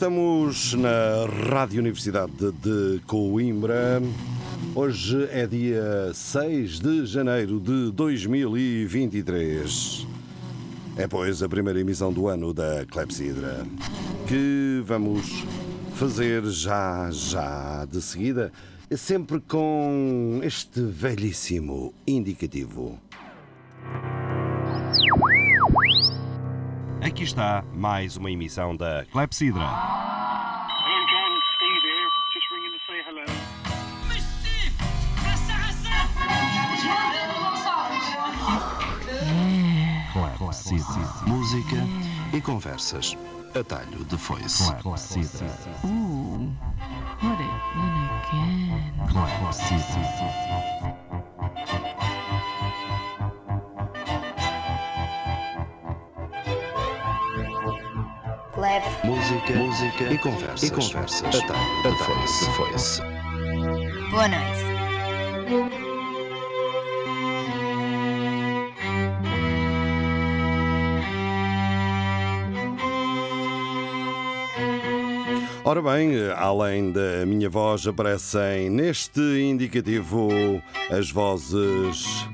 estamos na Rádio Universidade de Coimbra. Hoje é dia 6 de janeiro de 2023. É, pois, a primeira emissão do ano da Clepsidra, que vamos fazer já, já de seguida, sempre com este velhíssimo indicativo. Aqui está mais uma emissão da Clepsidra. Clepsidra. Música e conversas. Atalho de foice. Clepsidra. Ooh, what in again. Clap. Música, música e conversas. E conversas. Atalho de foice. De foice. Boa noite. Ora bem, além da minha voz, aparecem neste indicativo as vozes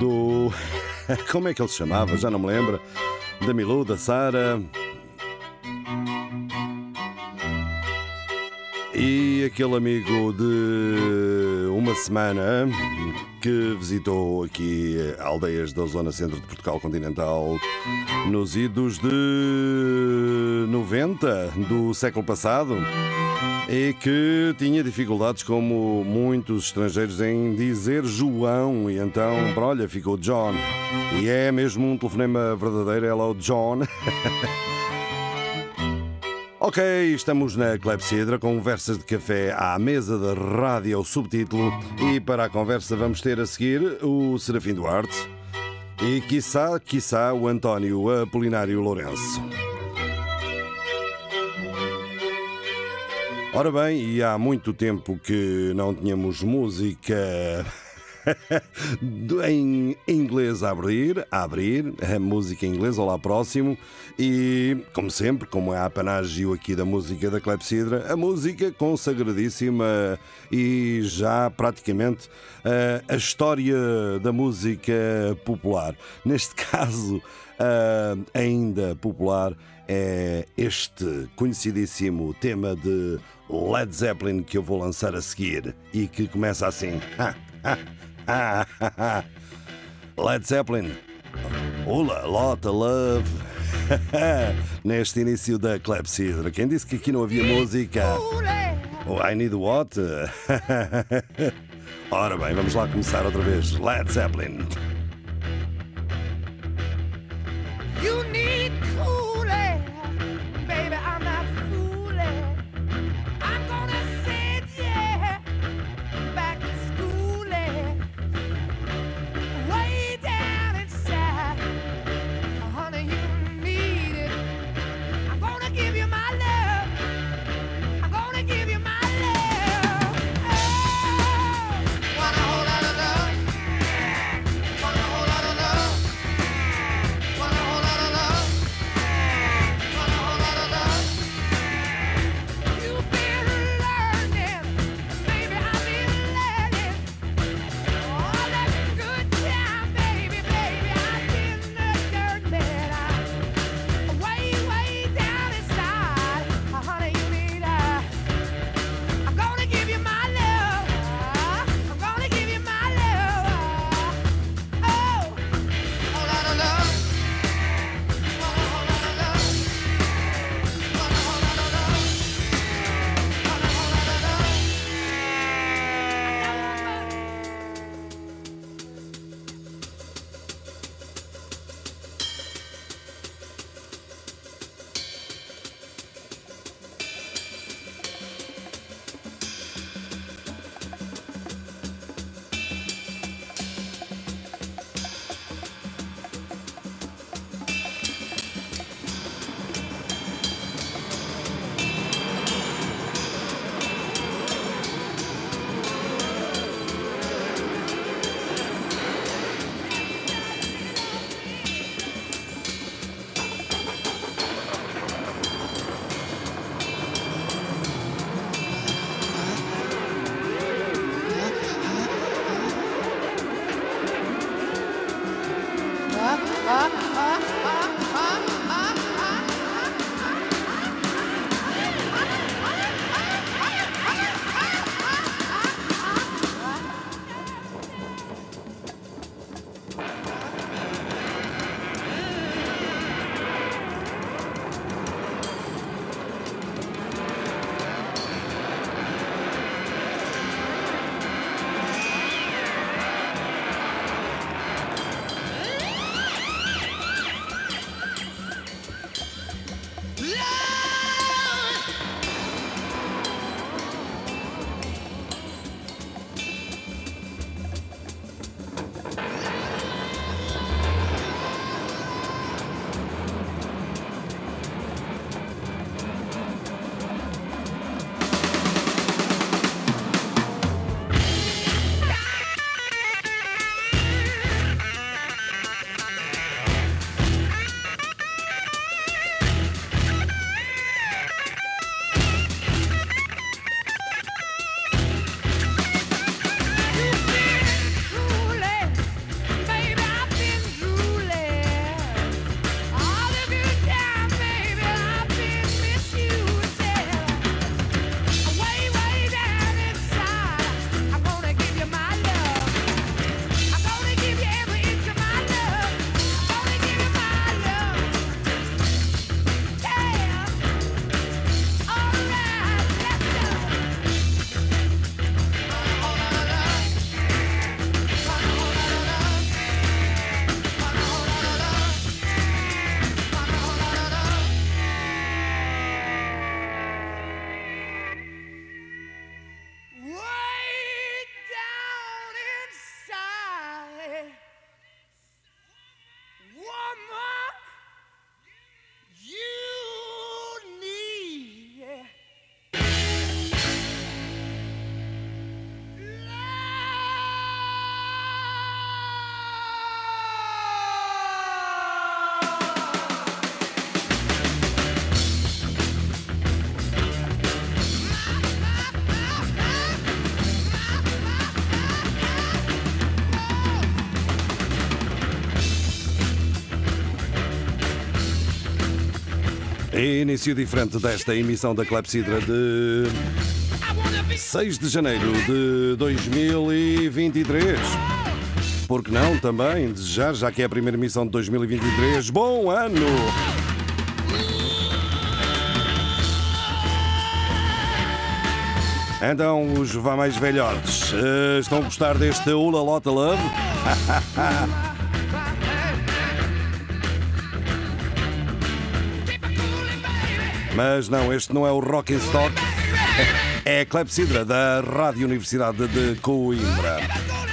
do. Como é que ele se chamava? Já não me lembro. Da Milu, da Sara. E aquele amigo de uma semana que visitou aqui aldeias da zona centro de Portugal continental nos idos de 90 do século passado e que tinha dificuldades como muitos estrangeiros em dizer João e então, olha, ficou John. E é mesmo um telefonema verdadeiro, hello John. Ok, estamos na Clepsidra, conversas de café à mesa da rádio, o subtítulo, e para a conversa vamos ter a seguir o Serafim Duarte e, quiçá, quiçá, o António Apolinário Lourenço. Ora bem, e há muito tempo que não tínhamos música em inglês a abrir, a abrir, a música em inglês, olá próximo. E, como sempre, como é a apanágio aqui da música da Clepsidra, a música consagradíssima e já praticamente eh, a história da música popular. Neste caso, eh, ainda popular, é este conhecidíssimo tema de Led Zeppelin que eu vou lançar a seguir e que começa assim. Led Zeppelin. Hola, lot of love. Neste início da Clepsidra. Quem disse que aqui não havia música? Oh, I need what? Ora bem, vamos lá começar outra vez. Led Zeppelin. Início diferente desta emissão da Clepsidra de 6 de janeiro de 2023. Por que não também desejar, já que é a primeira emissão de 2023, bom ano! Então, os vá mais velhotes, eh, estão a gostar deste Ula Lota Love? Mas não, este não é o Rock Stock, é a Clepsidra da Rádio Universidade de Coimbra.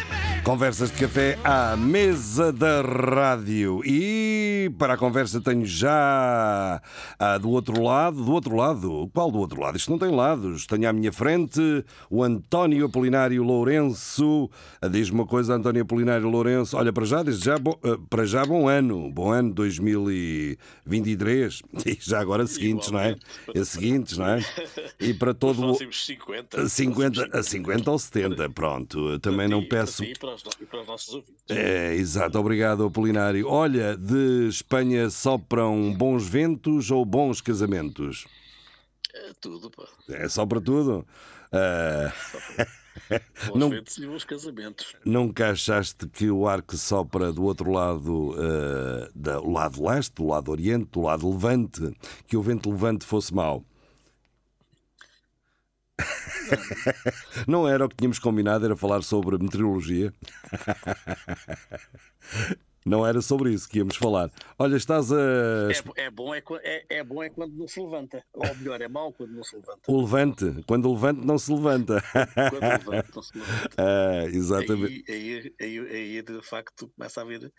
Conversas de café à mesa da rádio. E para a conversa tenho já ah, do outro lado, do outro lado, qual do outro lado? Isto não tem lados. Tenho à minha frente o António Apolinário Lourenço. Ah, Diz-me uma coisa, António Apolinário Lourenço. Olha, para já, desde já, bom, ah, para já, bom ano. Bom ano 2023. E já agora seguintes, não é? É seguintes, não é? E para todo o. próximos 50. 50, a 50 ou 70, pronto. Também não peço. Para, os, e para os nossos ouvintes. É, exato, obrigado, Apolinário. Olha, de Espanha sopram bons ventos ou bons casamentos? É tudo, pá. É só para tudo. Ah, Bons Não- ventos e bons casamentos. nunca achaste que o ar que sopra do outro lado, ah, da- do lado leste, do lado oriente, do lado levante, que o vento levante fosse mau? Não era o que tínhamos combinado, era falar sobre meteorologia. Não era sobre isso que íamos falar. Olha, estás a. É, é, bom é, é, é bom é quando não se levanta. Ou melhor, é mau quando não se levanta. O levante, quando o levante não se levanta. Quando levanta, não se levanta. Ah, exatamente. Aí, aí, aí, aí, de facto começa a haver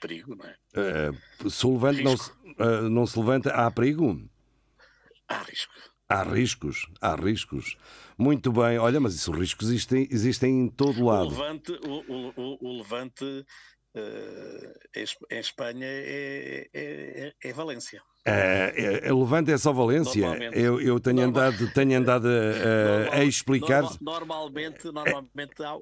perigo, não é? Ah, se o levante não se, ah, não se levanta, há perigo? Há risco. Há riscos, há riscos. Muito bem, olha, mas isso, os riscos existem, existem em todo O lado. levante, o, o, o, o levante em Es- em Espanha é, é, é, é Valência. Ah, é- é- o levante é só Valência. Eu, eu tenho, Normal- andado, tenho andado a, a- a explicar. normal- normalmente, normalmente, há,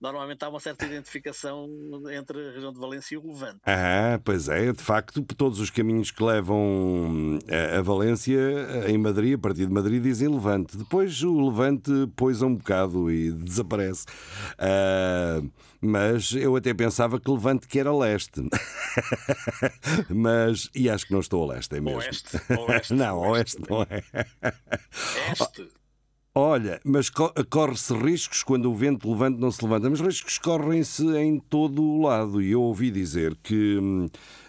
normalmente há uma certa identificação entre a região de Valência e o Levante. Ah, pois é, de facto, por todos os caminhos que levam a, a Valência, em Madrid, a partir de Madrid, dizem Levante. Depois o Levante poisa um bocado e desaparece. Ah, mas eu até pensava que Levante que era leste. mas, e acho que não estou a leste, é mesmo. Oeste, oeste, não, oeste oeste não é. Este, Olha, mas co- corre-se riscos quando o vento levanta não se levanta, mas riscos correm-se em todo o lado. E eu ouvi dizer que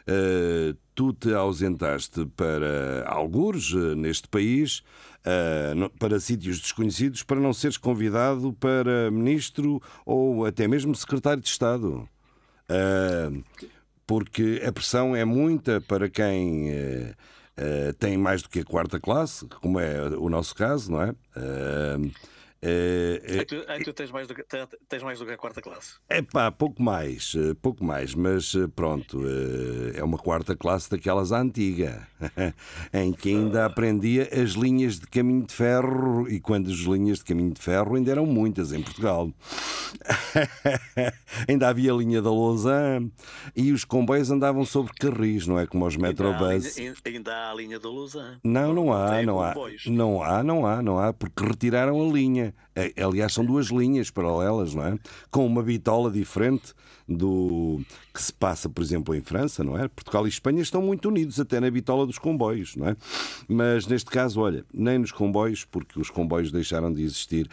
eh, tu te ausentaste para algures eh, neste país, no- para sítios desconhecidos, para não seres convidado para ministro ou até mesmo secretário de Estado. Ah, porque a pressão é muita para quem eh, tem mais do que a quarta classe, como é o nosso caso, não é? Ah, eh, eh, tu, aí tu tens, mais do que, te- tens mais do que a quarta classe. é pá, pouco mais, eh, pouco mais, mas pronto, é uma quarta classe daquelas antiga, em que ainda aprendia as linhas de caminho de ferro, e quando as linhas de caminho de ferro ainda eram muitas em Portugal. ainda havia a linha da Lausanne e os comboios andavam sobre carris, não é como os Ainda Metrobus. linha, ainda há a linha da Lausanne. Não, não há, não há. Não há, não há, não há, porque retiraram a linha. Eh, Aliás, são duas linhas paralelas, não é? Com uma bitola diferente do que se passa, por exemplo, em França, não é? Portugal e Espanha estão muito unidos até na bitola dos comboios, não é? Mas neste caso, olha, nem nos comboios, porque os comboios deixaram de existir.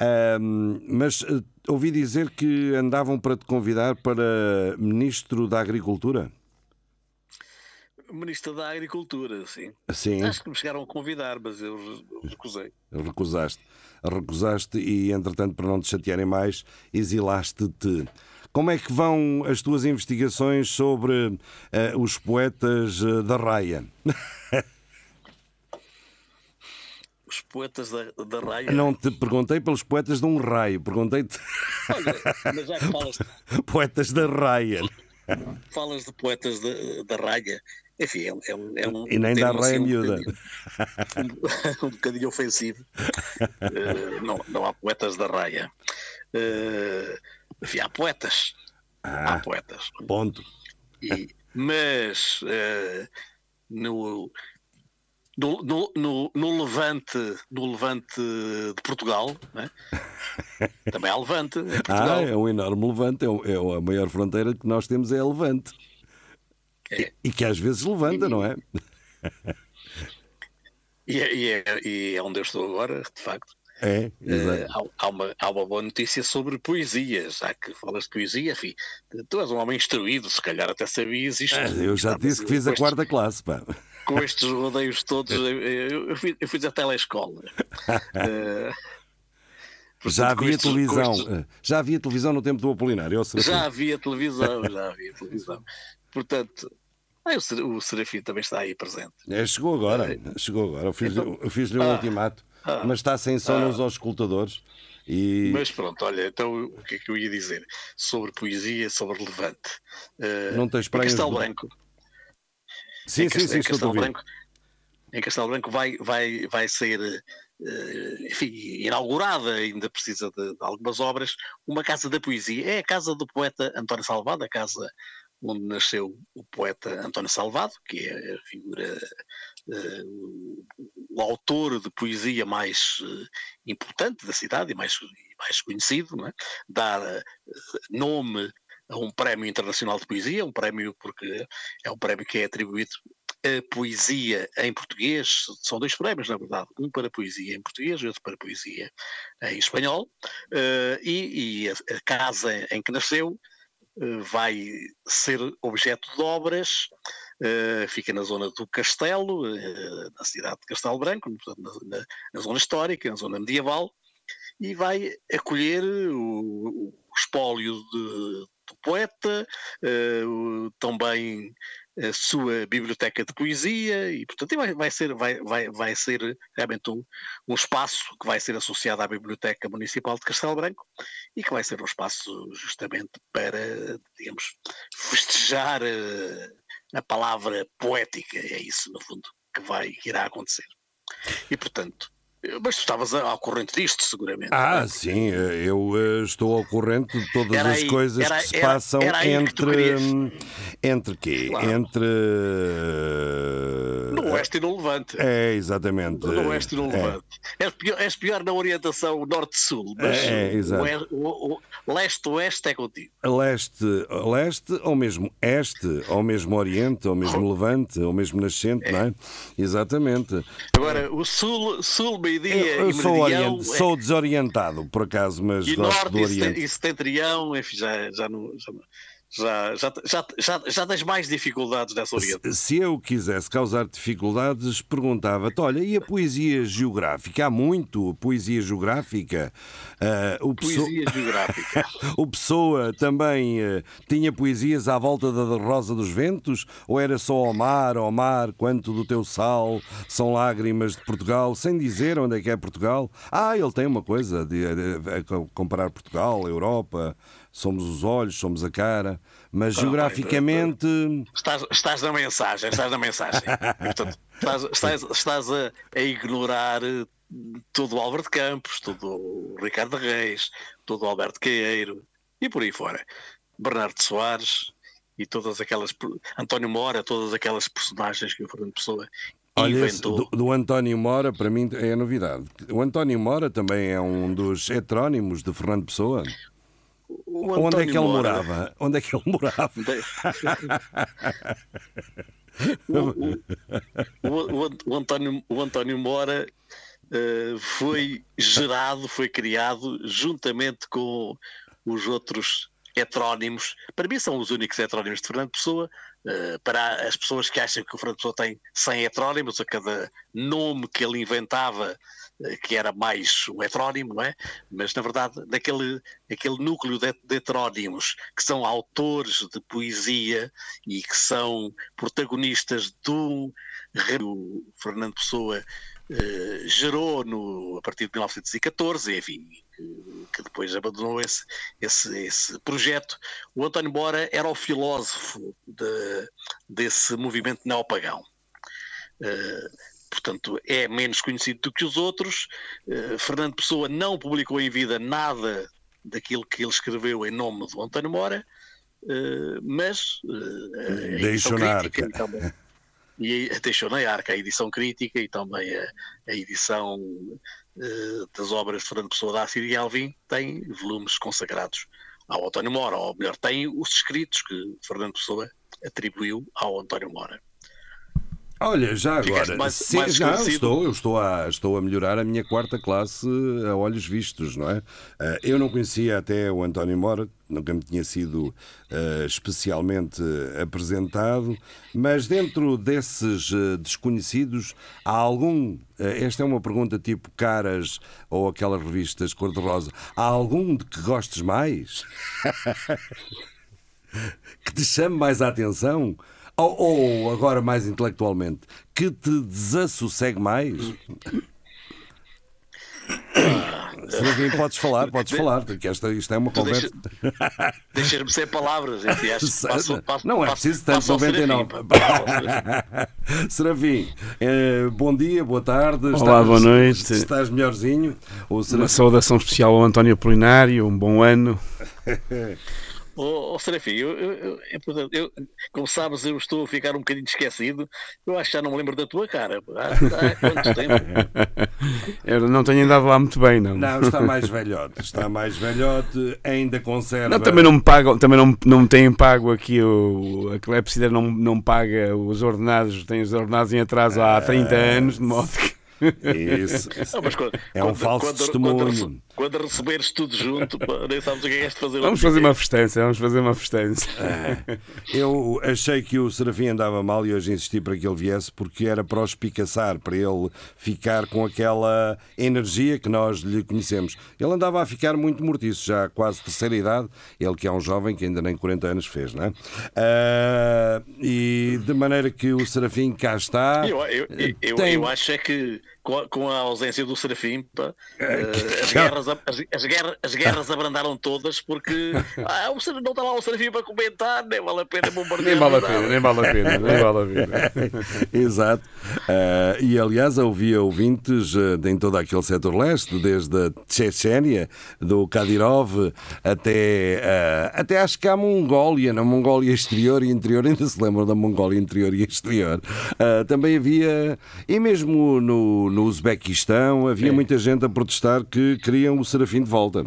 Ahm, mas eh, ouvi dizer que andavam para te convidar para Ministro da Agricultura. Ministro da Agricultura, sim. Sim. Acho que me chegaram a convidar, mas eu re- recusei. Recusaste. Recusaste e, entretanto, para não te chatearem mais, exilaste-te. Como é que vão as tuas investigações sobre eh, os poetas eh, da raia? Os poetas da, da raia. Não te perguntei pelos poetas de um raio, perguntei-te Olha, mas já que falas, poetas da raia. falas de poetas da, da raia, enfim, é, um- é um. É um E nem da termo, raia assim, um miúda. bocadinho- Um, um bocadinho ofensivo. Eh, não, não há poetas da raia. Eh, enfim, há poetas. Há Ah, poetas. ponto. E- mas eh, no, no, no, no, Levante, no Levante de Portugal, né? também há Levante em Portugal. Ah, é um enorme levante, é, é a maior fronteira que nós temos é a levante. É. E que às vezes levanta, não é? E, é, e, é, e é onde eu estou agora, de facto. É, exato. há, há uma, há uma boa notícia sobre poesia, já que falas de poesia, enfim, tu és um homem instruído, se calhar até sabias isto. Ah, Eu já disse que fiz a quarta classe, pá. Com estes rodeios todos, eu, eu, fiz, eu fiz a telescola. Portanto, Já havia estes- televisão. estes- eh, Já havia televisão no tempo do Apolinário. eu sei. Já havia televisão, já havia televisão. Portanto, ah, o, o Serafim também está aí presente. É, chegou agora, chegou agora. Eu fiz-lhe Então- fiz-lhe um Ah. ultimato, Ah. mas está sem som Ah. nos auscultadores. E Mas pronto, olha, então o que é que eu ia dizer? Sobre poesia, sobre Levante. Eh, não tens em praias. Castelo do- Branco. Sim, em sim, sim, em Castelo. Branco, em Castelo Branco vai, vai, vai ser eh, enfim, inaugurada, ainda precisa de, de algumas obras, uma casa da poesia. É a casa do poeta António Salvado, a casa onde nasceu o poeta António Salvado, que é a figura, eh, o, autor de poesia mais eh, importante da cidade e mais, mais conhecido, é? dá eh, nome a um prémio internacional de poesia, um prémio porque é um prémio que é atribuído a poesia em português, são dois prémios, na verdade, um para poesia em português e outro para poesia em espanhol, eh, e, e a, a casa em que nasceu vai ser objeto de obras, eh, fica na zona do Castelo, eh, na cidade de Castelo Branco, na, na- na zona histórica, na zona medieval, e vai acolher o, o espólio de- do poeta, eh, também a sua biblioteca de poesia e portanto vai, vai ser vai, vai, vai ser realmente um, um espaço que vai ser associado à biblioteca municipal de Castelo Branco e que vai ser um espaço justamente para digamos festejar eh, a palavra poética. É isso no fundo que vai que irá acontecer. E portanto mas tu estavas ao corrente disto seguramente Ah, é? sim, eh, eu eh, estou ao corrente de todas Era as aí, coisas era- que se era- passam que entre. hum, Entre quê? Claro. Entre. Oeste e no levante É, exatamente. No oeste e no É. levante. És, pior, és pior na orientação norte-sul, mas É, é, leste-oeste é contigo. Leste, leste, ou mesmo este, ou mesmo oriente, ou mesmo levante, ou mesmo nascente, não é? Exatamente. Agora, o sul, sul meio-dia Eu, eu sou, meridião orient- é- sou desorientado, por acaso, mas e gosto norte do e, Oriente. e setentrião, enfim, já, já, não- já, não- já, já, já, já, já tens mais dificuldades nessa orientação. Se- Se eu quisesse causar dificuldades, perguntava-te: olha, e a poesia geográfica? Há muito poesia geográfica? Ah, o, Pessoa, Poesia geográfica. o Pessoa também eh, tinha poesias à volta da Rosa dos Ventos? Ou era só ao mar, ao mar, quanto do teu sal são lágrimas de Portugal, sem dizer onde é que é Portugal? Ah, ele tem uma coisa de, de- co- comparar Portugal, Europa, somos os olhos, somos a cara, mas bem, geograficamente. Estás, estás na mensagem, estás na mensagem. Portanto, estás, estás, estás a, a ignorar eh, todo o Álvaro de Campos, todo o Ricardo Reis, todo o Alberto Caeiro e por aí fora. Bernardo Soares e todas aquelas. António Mora, todas aquelas personagens que o Fernando Pessoa Olha, esse inventou. do, do António Mora, para mim, é novidade. O António Mora também é um dos heterónimos de Fernando Pessoa. O Onde é que ele Mora- morava? Onde é que ele morava? o, o- o- António, o António Mora eh, foi gerado, foi criado juntamente com os outros heterónimos. Para mim são os únicos heterónimos de Fernando Pessoa. eh, para as pessoas que acham que o Fernando Pessoa tem 100 heterónimos, a cada nome que ele inventava, que era mais um heterónimo, não é? Mas, na verdade, daquele aquele núcleo de, de heterónimos que são autores de poesia e que são protagonistas do o Fernando Pessoa eh, gerou no, a partir de 1914, enfim, que, depois abandonou esse, esse, esse projeto. O António Mora era o filósofo de- desse movimento neopagão. Eh, portanto, é menos conhecido do que os outros. Eh, Fernando Pessoa não publicou em vida nada daquilo que ele escreveu em nome do António Mora, eh, mas eh, a Deixou edição na crítica, arca. então, e deixou na arca a edição crítica e também a, a edição das obras de Fernando Pessoa da Assírio e Alvim tem volumes consagrados ao António Mora, ou melhor, tem os escritos que Fernando Pessoa atribuiu ao António Mora. Olha, já agora, mais- sim, mais já estou, eu estou a, estou a melhorar a minha quarta classe a olhos vistos, não é? Eh, Eu não conhecia até o António Mora, nunca me tinha sido eh, especialmente apresentado, mas dentro desses eh, desconhecidos, há algum, esta é uma pergunta tipo Caras ou aquelas revistas cor-de-rosa, há algum de que gostes mais? que te chame mais a atenção? Ou, ou agora mais intelectualmente, que te desassossegue mais? Serafim, podes falar, podes falar, porque esta, isto é uma conversa. deixa- Deixas-me ser palavras, enfim, acho passo, passo, Não é preciso tanto, passo ao 99. Serafim, eh, bom dia, boa tarde. Olá, boa noite. Estás melhorzinho? Uma saudação especial ao António Apolinário, um bom ano. Ô, ô, Serafim, eu, eu, eu, é eu, como sabes, eu estou a ficar um bocadinho esquecido. Eu acho que já não me lembro da tua cara. Há, há quanto tempo? Eu não tenho andado lá muito bem, não. Não, está mais velhote, está mais velhote, ainda conserva. Não, também não me pagam, também não, não me têm pago aqui o. A Clepsidra não, não paga os ordenados, tem os ordenados em atraso há 30 anos, de modo que. Isso, isso. Não, quando- É um quando- falso quando- testemunho. Quando, rece- quando receberes tudo junto, nem sabes o que é que és de fazer. Vamos fazer uma festança, vamos fazer uma festança. Eu achei que o Serafim andava mal e hoje insisti para que ele viesse porque era para o espicaçar, para ele ficar com aquela energia que nós lhe conhecemos. Ele andava a ficar muito mortiço, já quase terceira idade, ele que é um jovem que ainda nem 40 anos fez, não é? Ah, e de maneira que o Serafim cá está. Eu, eu, eu, eu, Tem- eu acho é que com a, com a ausência do Serafim, pá, eh, as, guerras, as, as guerras, as guerras abrandaram todas porque ah, o Ser- não está lá o Serafim para comentar, nem vale a pena bombardear. Nem vale a pena, nem vale a pena, nem vale a pena. Exato. Ah, e aliás, havia ouvintes ah, em todo aquele setor leste, desde a Chechênia, do Kadyrov, até, ah, até acho que a Mongólia, na Mongólia exterior e interior, ainda se lembram da Mongólia interior e exterior. Também havia, e mesmo no, no Uzbequistão, havia muita gente a protestar que queriam o Serafim de volta.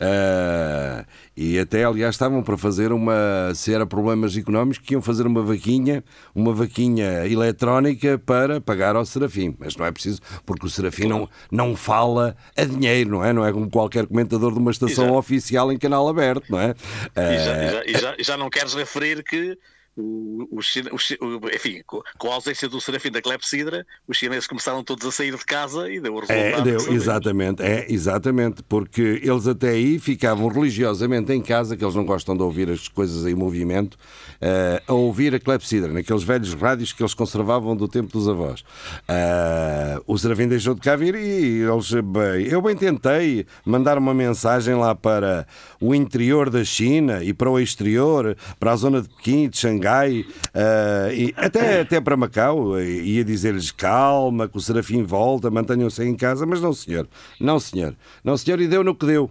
Ah, e até, aliás, estavam para fazer uma. Se era problemas económicos, que iam fazer uma vaquinha, uma vaquinha eletrónica para pagar ao Serafim. Mas não é preciso, porque o Serafim não, não fala a dinheiro, não é? Não é como qualquer comentador de uma estação oficial em canal aberto, não é? Já, Ah, e já- e já- e já não queres referir que o, o enfim, com, com a ausência do Serafim da Clepsidra, os chineses começaram todos a sair de casa e deu o resultado. É, deu, exatamente, é, exatamente, porque eles até aí ficavam religiosamente em casa, que eles não gostam de ouvir as coisas em movimento, eh, a ouvir a clepsidra, naqueles velhos rádios que eles conservavam do tempo dos avós. Ah, o Serafim deixou de cá vir e eles, bem, eu bem tentei mandar uma mensagem lá para o interior da China e para o exterior, para a zona de Pequim, de Xangai, ah, e até, até para Macau, e ia dizer-lhes calma, que o Serafim volta, mantenham-se em casa, mas não, senhor, não, senhor, não, senhor, e deu no que deu.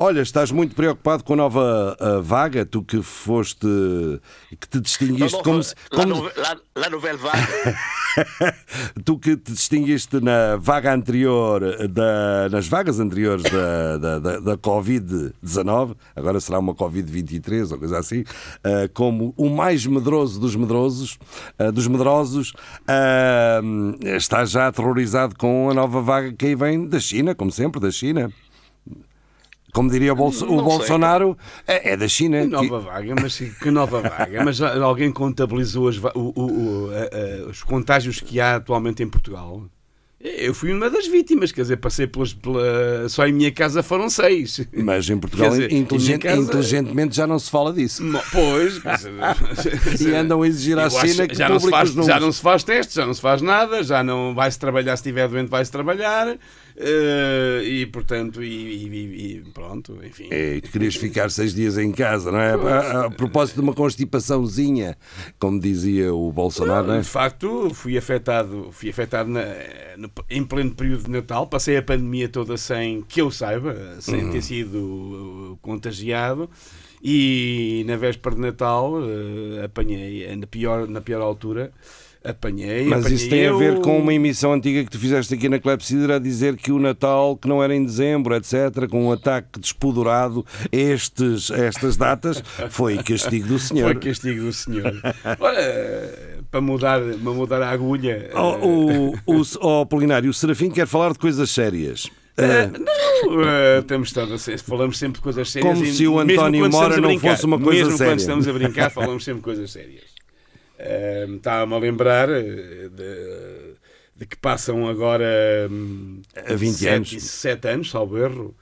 Olha, estás muito preocupado com a nova ah, vaga, tu que foste, que te distinguiste como, se- lá, como- no, lá, lá no Velvac, tu que te distinguiste na vaga anterior, da- nas vagas anteriores da, da, da, da Covid-19, agora será uma Covid-23 ou coisa assim, ah, como o mais medroso dos medrosos, ah, dos medrosos, ah, estás já aterrorizado com a nova vaga que aí vem da China, como sempre, da China. Como diria o, Bolso- o sei. Bolsonaro, é, é da China. Que Que- nova vaga, mas que nova vaga. Mas já alguém contabilizou as o- o- o- a- a- os contágios que há atualmente em Portugal? Eu fui uma das vítimas, quer dizer, passei pelas, pela. Só em minha casa foram seis. Mas em Portugal, dizer, inteligente- em casa- inteligentemente, já não se fala disso. Mo- Pois, E andam a exigir à China que já não, faz, os já não se faz testes, já não se faz nada, já não vai-se trabalhar, se estiver doente, vai-se trabalhar. Eh, e portanto, e, e- e pronto, enfim. É, querias ficar seis dias em casa, não é? A, a propósito de uma constipaçãozinha, como dizia o Bolsonaro, não é? De facto, fui afetado, fui afetado na- no- em pleno período de Natal. Passei a pandemia toda sem que eu saiba, sem Uhum. ter sido uh, contagiado. E na véspera de Natal uh, apanhei uh, na pior, na pior altura. Apanhei, Mas apanhei isso tem eu. a ver com uma emissão antiga que tu fizeste aqui na Clepsidra a dizer que o Natal, que não era em dezembro, etc., com um ataque despodurado estes, estas datas, foi castigo do Foi senhor. castigo do senhor. Ora, para mudar, para mudar a agulha. Oh, o, o, oh, Polinário, o Serafim quer falar de coisas sérias. eh, Ah, não, eh, temos estado a ser- falamos sempre de coisas sérias. Como se o mesmo António Mora não brincar, fosse uma coisa mesmo séria. quando estamos a brincar, falamos sempre de coisas sérias. Eh, Estava-me a lembrar eh, de, de que passam agora hum, A 20 sete, anos. sete anos, salvo erro,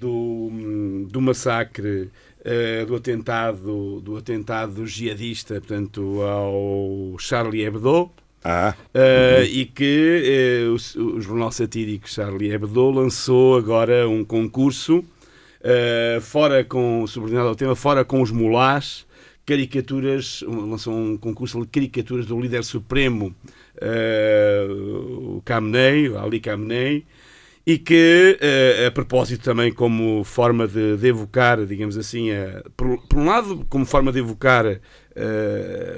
do, hum, do massacre, eh, do atentado, do atentado jihadista, portanto, ao Charlie Hebdo. ah, Uh, e que eh, o, o jornal satírico Charlie Hebdo lançou agora um concurso uh, fora com subordinado ao tema fora com os mulás caricaturas lançou um concurso de caricaturas do líder supremo uh, o Khamenei, Ali Khamenei e que, eh, a propósito também como forma de, de evocar, digamos assim, a- por, por um lado, como forma de evocar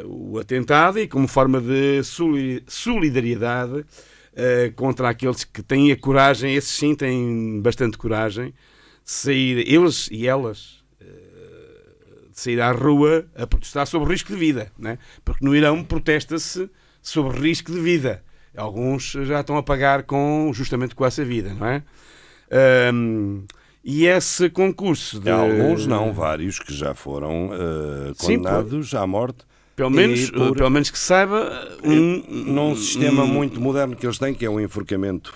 o atentado e como forma de soli- solidariedade contra aqueles que têm a coragem, esses sim têm bastante coragem, sair, eles e elas, de sair à rua a protestar sobre o risco de vida, né? porque no Irão protesta-se sobre risco de vida. Alguns já estão a pagar com, justamente com essa vida, não é? Ahm, e esse concurso de... alguns não, vários que já foram ah, Sim, condenados à morte. Pelo menos, por- pelo menos que saiba, um, num sistema um- muito moderno que eles têm, que é o enforcamento.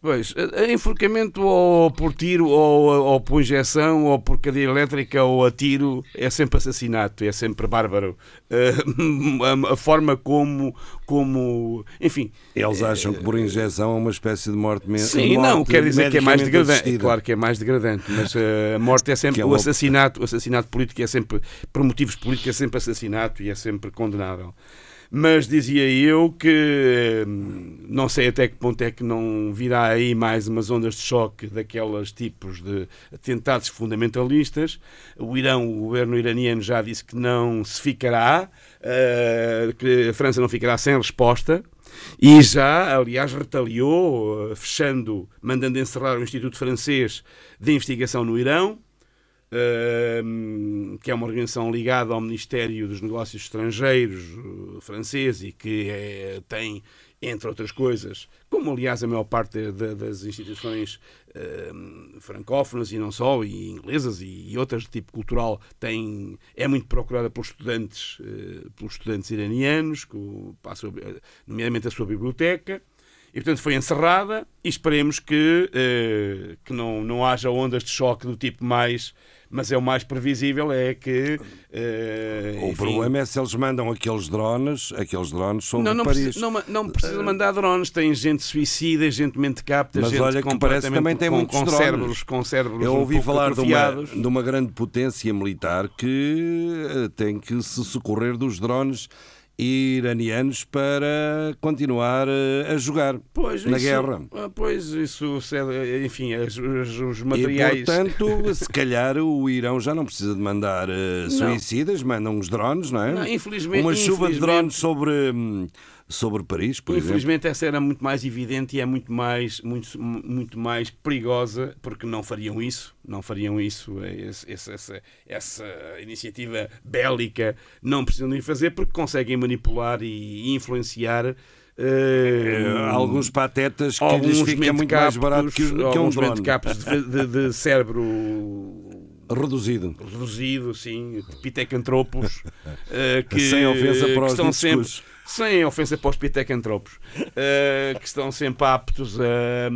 Pois, a- a enforcamento ou por tiro, ou, ou por injeção, ou por cadeia elétrica, ou a tiro, é sempre assassinato, é sempre bárbaro. Eh, a, forma como, como, enfim, Eles acham que por injeção é uma espécie de morte mesmo. Sim, não, quer dizer que é mais degradante. Claro que é mais degradante, mas eh, a morte é sempre é o assassinato, o assassinato político é sempre por motivos políticos é sempre assassinato e é sempre condenável. Mas dizia eu que hum, não sei até que ponto é que não virá aí mais umas ondas de choque daquelas tipos de atentados fundamentalistas. O Irão, o governo iraniano já disse que não se ficará, eh, que a França não ficará sem resposta. E já, aliás, retaliou, eh, fechando, mandando encerrar o Instituto Francês de Investigação no Irão, que é uma organização ligada ao Ministério dos Negócios Estrangeiros eh, francês e que é- tem, entre outras coisas, como aliás a maior parte da- das instituições ehm, francófonas e não só, e inglesas e, outras de tipo cultural, tem, é muito procurada pelos estudantes, eh, pelos estudantes iranianos, sua- nomeadamente a sua biblioteca. E, portanto, foi encerrada e esperemos que, que não, não haja ondas de choque do tipo mais... Mas é o mais previsível, é que... eh, O enfim, problema é se eles mandam aqueles drones, aqueles drones são não, de não, Paris. precisa, não, não precisa mandar drones. Tem gente suicida, gente mente capta, Mas gente olha que parece também tem com, muitos com drones. cérebros, com cérebros Eu um ouvi pouco falar de uma, de uma grande potência militar que eh, tem que se socorrer dos drones iranianos para continuar eh, a jogar Pois, na isso- guerra. ah, Pois, isso, cede- enfim, os, os E, materiais... portanto, se calhar o Irão já não precisa de mandar eh, suicidas, mandam uns drones, não é? Não, infelizmente- Uma chuva de infelizmente- drones sobre, hum, sobre Paris, por exemplo. Infelizmente essa era muito mais evidente e é muito mais, muito, muito mais perigosa porque não fariam isso, não fariam isso, esse- esse- essa, essa iniciativa bélica não precisam de fazer porque conseguem manipular e influenciar Eh, alguns patetas que lhes alguns fica muito mais barato que, que um alguns mentecaptos de, de, de cérebro Reduzido. reduzido, sim, pitecantropos, eh, que, Sem ofensa para que os estão ditos sempre. Sem ofensa para os pitecantropos, eh, que estão sempre aptos a,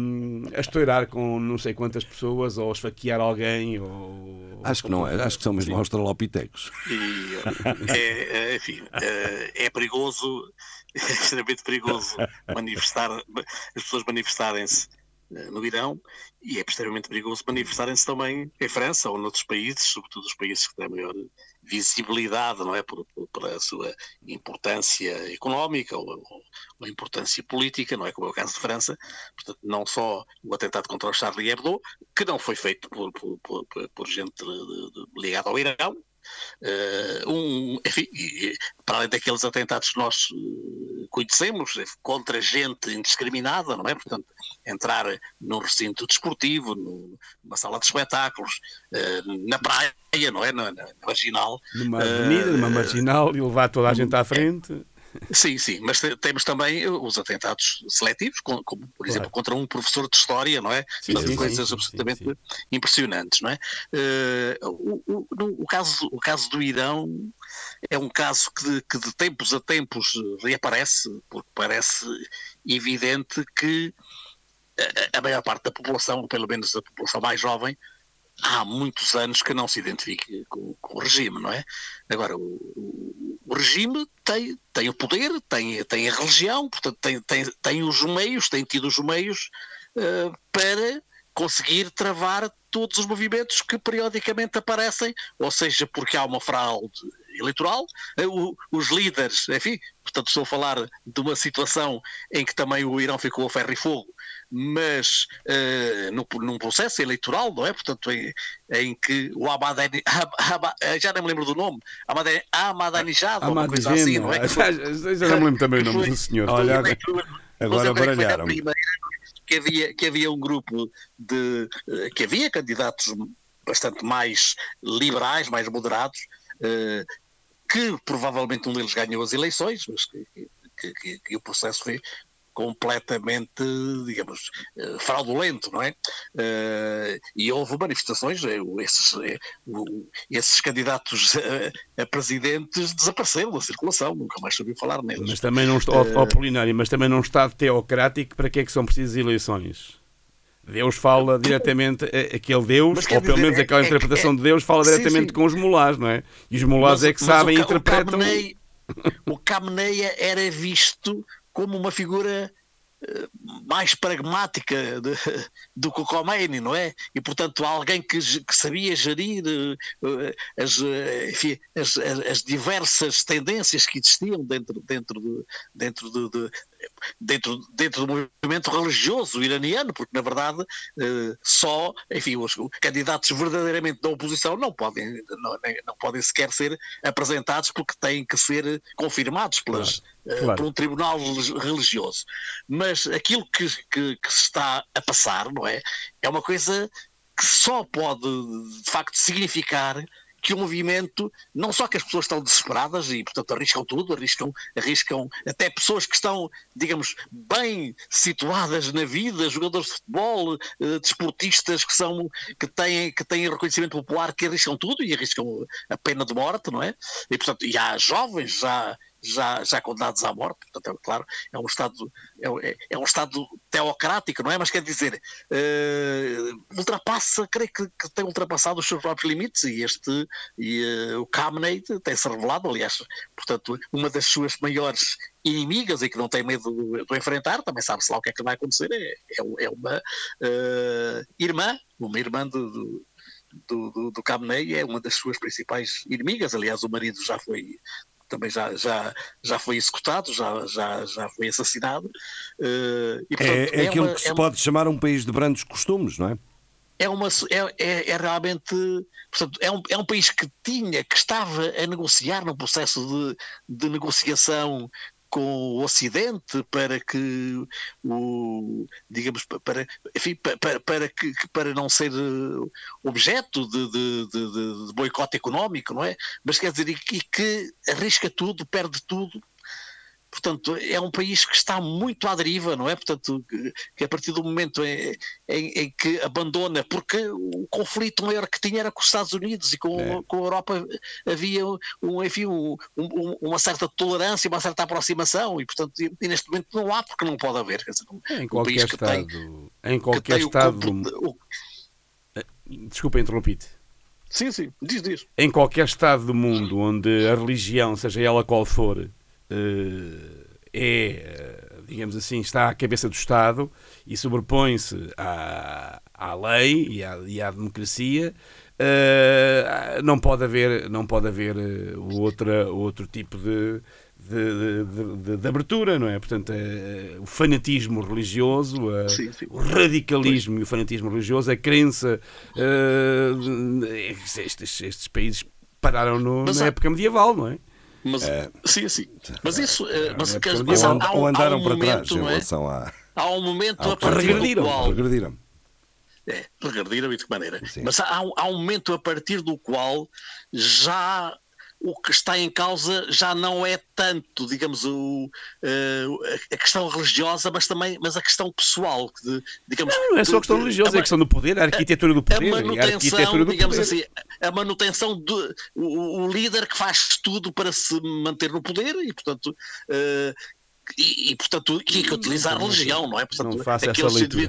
a estourar com não sei quantas pessoas ou a esfaquear alguém. Ou, Acho que não é, acho que são mesmo australopitecos. E, é, é, enfim, é, é perigoso, é extremamente perigoso manifestar, as pessoas manifestarem-se eh, no Irão e é extremamente perigoso manifestarem-se também em França ou noutros países, sobretudo os países que têm maior visibilidade, não é? Por, por- pela sua importância económica ou, ou, ou importância política, não é? Como é o caso de França. Portanto, não só o atentado contra o Charlie Hebdo, que não foi feito por, por, gente ligada ao Irão, um, enfim, para além daqueles atentados que nós eh, conhecemos, eh, contra gente indiscriminada, não é? Portanto, entrar num recinto desportivo, num- numa sala de espetáculos, eh, na praia, não é? Na, na, na marginal. Numa avenida, numa Eh, marginal e levar toda a gente à frente. Sim, sim, mas te- temos também os atentados seletivos, com- como, por exemplo, contra um professor de história, não é? Sim, sim, coisas sim, absolutamente sim, impressionantes, não é? Eh, o, o- o caso, o caso do Irão é um caso que de, que de tempos a tempos reaparece, porque parece evidente que a, a maior parte da população, pelo menos a população mais jovem, há muitos anos que não se identifica com, com o regime, não é? Agora, o, o- o regime tem, tem o poder, tem, tem a religião, portanto, tem, tem, tem os meios, tem tido os meios eh, para conseguir travar todos os movimentos que periodicamente aparecem, ou seja, porque há uma fraude eleitoral, eh, o- os líderes, enfim, portanto estou a falar de uma situação em que também o Irão ficou a ferro e fogo, mas eh, no- num processo eleitoral, não é? Portanto, em, em que o Ahmadine, Ahmad- já nem me lembro do nome, Ahmadinejad, ou uma coisa assim, não é? Já, já- já não me lembro também o nome do senhor. Olha, agora foi na baralharam. que havia, que havia um grupo de. eh, que havia candidatos bastante mais liberais, mais moderados, eh, que provavelmente um deles ganhou as eleições, mas que, que- que- que o processo foi completamente, digamos, eh, fraudulento, não é? Eh, e houve manifestações, eh, esses, esses candidatos a, a presidentes desapareceram da circulação, nunca mais soube falar neles. Mas também não está, ó, Polinário, mas também num Estado teocrático, para que é que são precisas eleições? Deus fala diretamente, aquele Deus, Mas ou pelo dizer, menos é- aquela é interpretação é- de Deus, fala Sim, diretamente sim. com os mulás, não é? E os mulás é que mas sabem e interpretam. O Khamenei, o Khamenei era visto como uma figura eh, mais pragmática de- do que o Khomeini, não é? E, portanto, alguém que, que sabia gerir eh, as, eh, enfim, as, as- as diversas tendências que existiam dentro, dentro, de, dentro, de, de- dentro, dentro do movimento religioso iraniano, porque, na verdade, eh, só, enfim, os candidatos verdadeiramente da oposição não podem, não, não podem sequer ser apresentados porque têm que ser confirmados pelas, eh, claro. por um tribunal religi- religioso. Mas aquilo que, que- que se está a passar, não é? É uma coisa que só pode, de facto, significar que o movimento, não só que as pessoas estão desesperadas e, portanto, arriscam tudo, arriscam, arriscam até pessoas que estão, digamos, bem situadas na vida, jogadores de futebol, eh, desportistas que são, que têm, que têm reconhecimento popular, que arriscam tudo e arriscam a pena de morte, não é? E, portanto, e há jovens já, já, já condenados à morte, portanto, é claro, é um Estado, é, é- um Estado teocrático, não é? Mas quer dizer, eh, ultrapassa, creio que, que tem ultrapassado os seus próprios limites e este, e eh, o Khamenei tem-se revelado, aliás, portanto, uma das suas maiores inimigas e que não tem medo de, de enfrentar, também sabe-se lá o que é que vai acontecer, é, é, é uma eh, irmã, uma irmã do, do, do, do, do é uma das suas principais inimigas, aliás, o marido já foi também já, já, já foi executado, já, já, já foi assassinado. eh, e, portanto, É, é aquilo uma- que se é uma- pode chamar um país de brandos costumes, não é? é, uma, é, é, é realmente portanto, é, um, é um país que tinha, que estava a negociar num processo de, de negociação com o Ocidente para que o digamos pa- para enfim, pa- para, para que para não ser eh, objeto de, de, de- de- boicote económico, não é? Mas quer dizer, e que arrisca tudo, perde tudo. Portanto, é um país que está muito à deriva, não é? Portanto, que, a partir do momento em, em- em que abandona, porque o conflito maior que tinha era com os Estados Unidos e com, É. com a Europa havia um, enfim, um- um- uma certa tolerância, uma certa aproximação e, portanto, e, neste momento não há porque não pode haver. Quer dizer, Em um qualquer país que tem, Estado. Em que qualquer o Estado. do- o- Desculpa, interrompi-te. Sim, sim, diz, diz. em qualquer estado do mundo onde a religião, seja ela qual for, eh, é, eh, digamos assim, está à cabeça do Estado e sobrepõe-se à, à lei e à, e à democracia, eh, não pode haver, não pode haver eh, outra, outro tipo de, de, de- de- de abertura, não é? Portanto, eh, o fanatismo religioso, a- Sim, sim. o radicalismo e o fanatismo religioso, a crença, eh, estes, estes países pararam no- Mas na época medieval, não é? Mas, sim, sim. Mas isso. eh, mas, É, dizer, porque mas Ou, há, ou andaram um para trás momento, em não é? relação a. Há um momento a partir regrediram, do qual. Regrediram. É, regrediram e de que maneira? Sim. Mas há, há um momento a partir do qual já o que está em causa já não é tanto, digamos, o, eh, a questão religiosa, mas também mas a questão pessoal. de- digamos, Não é só a questão de- religiosa, é a questão do poder, a arquitetura do a poder. a manutenção, do digamos poder. assim, a manutenção do o, o líder que faz tudo para se manter no poder e, portanto, eh, e, e, portanto, e que utiliza a religião, não é? Portanto, Não faça essa leitura.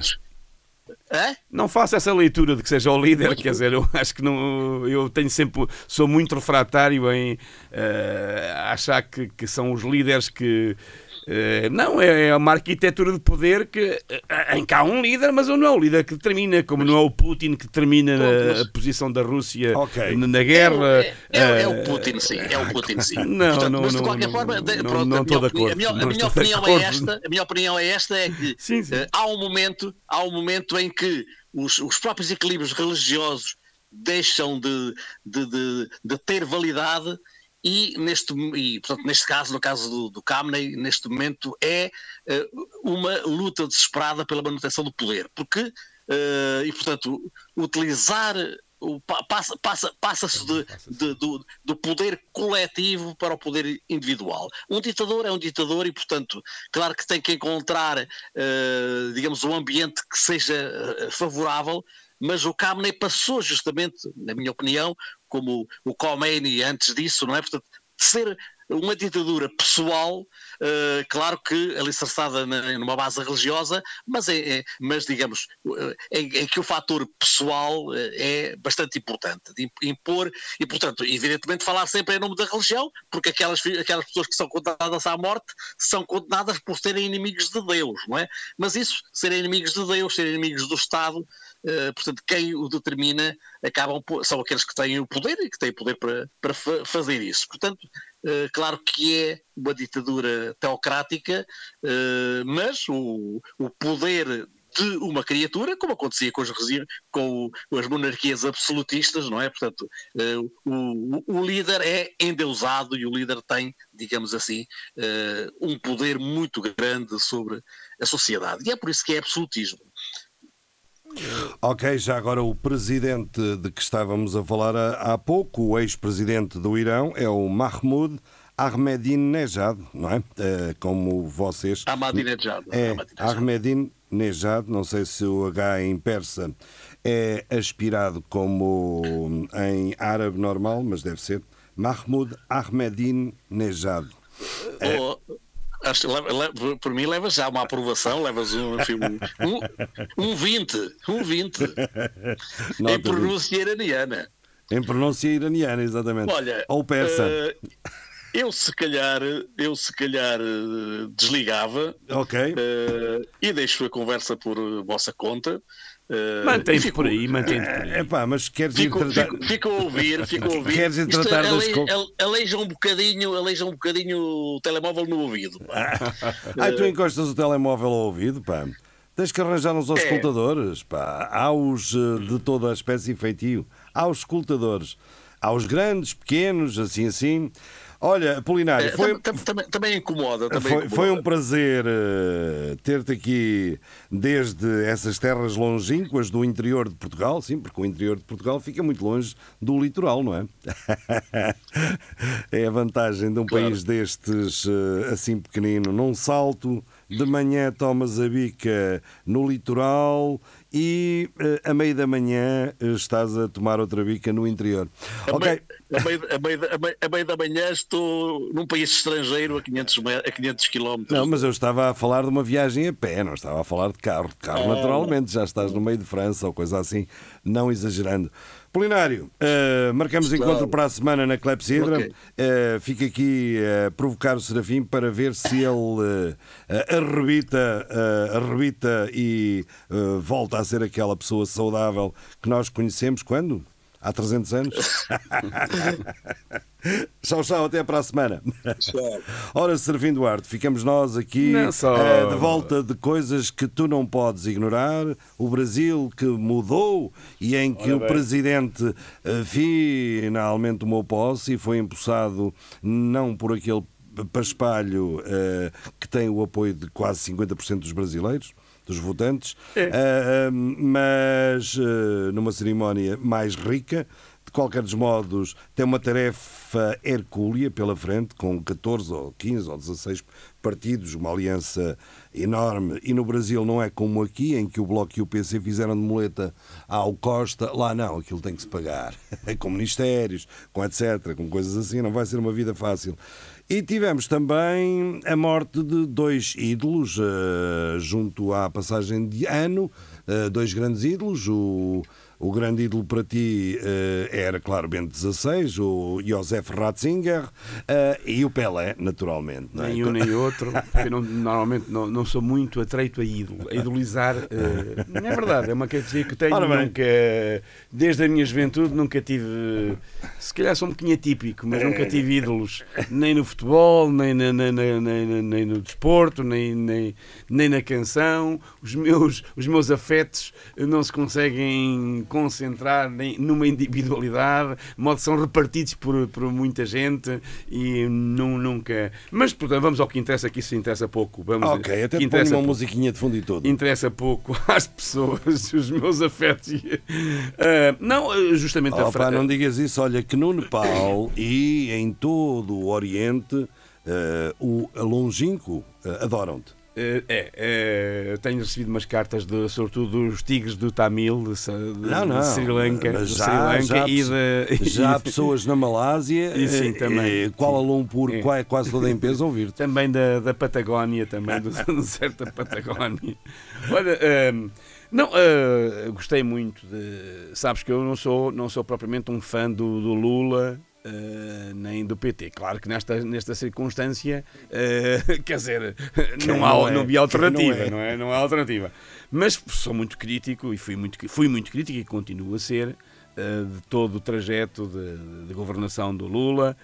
Hã? Não faça essa leitura de que seja o líder, quer dizer, eu acho que não. Eu tenho sempre. Sou muito refratário em eh, achar que, que são os líderes que. Eh, não, é é uma arquitetura de poder que, eh, em que há um líder, mas não é o líder que determina, como não é o Putin que determina a, posição da Rússia Ok. na, guerra. É, é- é eh, o Putin, sim. É o Putin, sim. Não, Portanto, não, mas de não, qualquer não, forma, de- não, pronto, não a estou minha de opinião- acordo, A minha, a minha opinião é esta. A minha opinião é esta é que Sim, sim. eh, há um momento, há um momento em que os, os próprios equilíbrios religiosos deixam de, de, de, de ter validade e neste, e, portanto, neste caso, no caso do, do neste momento é eh, uma luta desesperada pela manutenção do poder, porque eh, e portanto utilizar o, pa- passa, passa, passa-se de, de- do, do poder coletivo para o poder individual. Um ditador é um ditador e, portanto, claro que tem que encontrar, eh, digamos, um ambiente que seja favorável, mas o Khamenei passou justamente, na minha opinião, como o Khomeini antes disso, não é? Portanto, ser uma ditadura pessoal, eh, claro que alicerçada na- numa base religiosa, mas, é, é- mas digamos, eh, em, em que o fator pessoal eh, é bastante importante, de imp- impor, e portanto, evidentemente falar sempre em nome da religião, porque aquelas, aquelas pessoas que são condenadas à morte são condenadas por serem inimigos de Deus, não é? Mas isso, serem inimigos de Deus, serem inimigos do Estado, portanto, quem o determina acabam são aqueles que têm o poder e que têm poder para, para fa- fazer isso. Portanto, eh, claro que é uma ditadura teocrática, eh, mas o, o poder de uma criatura, como acontecia com, os, com as monarquias absolutistas, não é? Portanto, eh, o, o- líder é endeusado e o líder tem, digamos assim, eh, um poder muito grande sobre a sociedade. E é por isso que é absolutismo. Ok, já agora o presidente de que estávamos a falar há, pouco, o ex-presidente do Irão, é o Mahmoud Ahmadinejad, não é? Eh, como vocês. Ahmadinejad. É, Ahmadinejad. Ahmadinejad, não sei se o H em persa é aspirado como em árabe normal, mas deve ser. Mahmoud Ahmadinejad. É. Oh, acho, por mim levas já uma aprovação, levas um, enfim, um, um 20, um 20 Nota em pronúncia iraniana. Em pronúncia iraniana, exatamente. Olha, Ou persa. eh, eu se calhar, eu se calhar eh, desligava ok. eh, e deixo a conversa por vossa conta. Eh, e Mantém-te por aí, mantém-te por aí. É pá, mas queres ir Fico, tratar. fico, fico a ouvir, fico a ouvir. Queres ir Isto tratar das ale- co- ale- aleija um bocadinho, aleija um bocadinho o telemóvel no ouvido. pá. Ai, tu encostas o telemóvel ao ouvido, pá. Tens que arranjar uns auscultadores, pá. Há os eh, de toda a espécie e feitio. Há os escutadores. Há os grandes, pequenos, assim, assim. Olha, Polinário, Eh, foi, tam- tam- também, também incomoda. Também foi, incomoda. foi um prazer eh, ter-te aqui desde essas terras longínquas do interior de Portugal, sim, porque o interior de Portugal fica muito longe do litoral, não é? é a vantagem de um Claro. país destes eh, assim pequenino. Num salto, de manhã tomas a bica no litoral e eh, a meio da manhã eh, estás a tomar outra bica no interior. A, Ok. meio, a, meio, a, meio, da- a, meio, a meio da manhã estou num país estrangeiro a 500, me- a 500 quilómetros. Não, mas eu estava a falar de uma viagem a pé, não estava a falar de carro. De carro, Ah. naturalmente, já estás no meio de França ou coisa assim, não exagerando. Polinário, eh, marcamos Claro. encontro para a semana na Clepsidra. Ok. Eh, fica aqui a provocar o Serafim para ver se ele eh, arrebita, eh, arrebita e eh, volta a ser aquela pessoa saudável que nós conhecemos quando? Há 300 anos. tchau, tchau, até para a semana. Ora, servindo arte, ficamos nós aqui Não só- eh, de volta de coisas que tu não podes ignorar. O Brasil que mudou e em que Ora o bem. presidente eh, finalmente tomou posse e foi empossado não por aquele paspalho eh, que tem o apoio de quase 50% dos brasileiros, dos votantes, É. eh, mas eh, numa cerimónia mais rica. De qualquer dos modos, tem uma tarefa hercúlea pela frente, com 14 ou 15 ou 16 partidos, uma aliança enorme. E no Brasil não é como aqui, em que o Bloco e o PC fizeram de muleta ao Costa. Lá não, aquilo tem que se pagar. com ministérios, com etc., com coisas assim. Não vai ser uma vida fácil. E tivemos também a morte de dois ídolos, eh, junto à passagem de ano, eh, dois grandes ídolos. O, o grande ídolo para ti eh, era, claro, Bento XVI, o Josef Ratzinger eh, e o Pelé, naturalmente. não é? Nem um nem outro, porque não- normalmente não, não sou muito atreito a ídolo, a idolizar. eh, não é verdade, é uma característica que tenho nunca, desde a minha juventude, nunca tive. Se calhar sou um bocadinho atípico, mas nunca tive ídolos, nem no futebol, nem, na- na- na- nem no desporto, nem, nem, nem na canção. Os meus, os meus afetos não se conseguem concentrar numa individualidade, de modo são repartidos por, por muita gente e nu- nunca. Mas, portanto, vamos ao que interessa, que isso interessa pouco. Vamos, Ok, até que interessa uma pouco. musiquinha de fundo e tudo. Interessa pouco às pessoas, os meus afetos. Ah, não, ah, justamente a Oh, fra- pá, não digas isso, olha que no Nepal e em todo o Oriente eh, o longínquo eh, adoram-te. Eh, É, é, tenho recebido umas cartas, de, sobretudo dos tigres do Tamil, de, de- Não, não. de Sri Lanka, já- Sri Lanka já e de, Já há pessoas na Malásia, E sim, eh, também. eh, Kuala Lumpur, É. qua- quase toda a empresa a ouvir-te. também da, da Patagónia, também do da Patagónia. Olha, hum, não, ah, gostei muito de. Sabes que eu não sou, não sou propriamente um fã do, do Lula. Ah, nem do PT. Claro que nesta, nesta circunstância, ah, quer dizer, não, não há, é? não havia alternativa, não, não é? é? Não há alternativa. Mas sou muito crítico e fui muito, fui muito crítico e continuo a ser ah, de todo o trajeto de, de governação do Lula,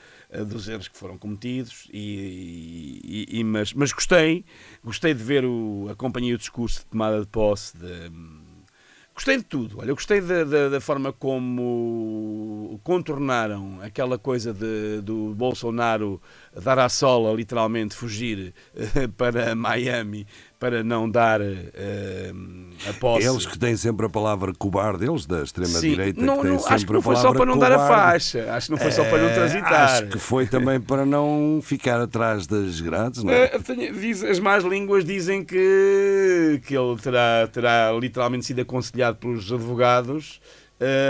dos erros que foram cometidos, e, e- e- mas, mas gostei, gostei de ver o, acompanhei o discurso de tomada de posse de, Gostei de tudo. Olha, eu gostei da, da- da forma como contornaram aquela coisa de, do Bolsonaro dar à sola, literalmente fugir eh, para Miami para não dar posse. Eles que têm sempre a palavra cobarde, eles da extrema-direita, não, que têm não, sempre acho que a não foi só para não dar a cobarde. faixa, acho que não foi só para não Eh, transitar. Acho que foi também para não ficar atrás das grades, não é? Eh, diz- as más línguas dizem que, que ele terá, terá literalmente sido aconselhado pelos advogados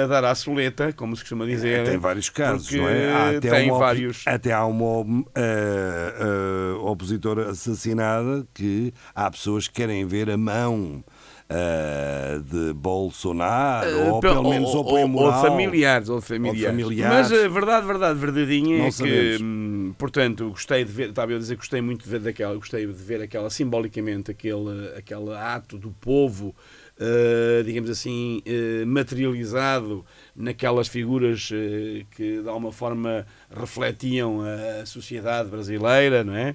a dar à soleta, como se costuma dizer. Tem vários casos, não é? Há até tem uma, vários. Até há uma eh, eh, opositora assassinada que há pessoas que querem ver a mão eh, de Bolsonaro, ou Eh, Pel- pelo menos o ou, ou moral. familiares, ou familiares. familiares. Mas a verdade, verdade, verdadeira Não é sabemos. que, hum, portanto, gostei de ver, estava a dizer gostei muito de ver daquela, gostei de ver aquela, simbolicamente, aquele, aquele ato do povo, eh, digamos assim, eh, materializado naquelas figuras eh, que de alguma forma refletiam a sociedade brasileira, não é?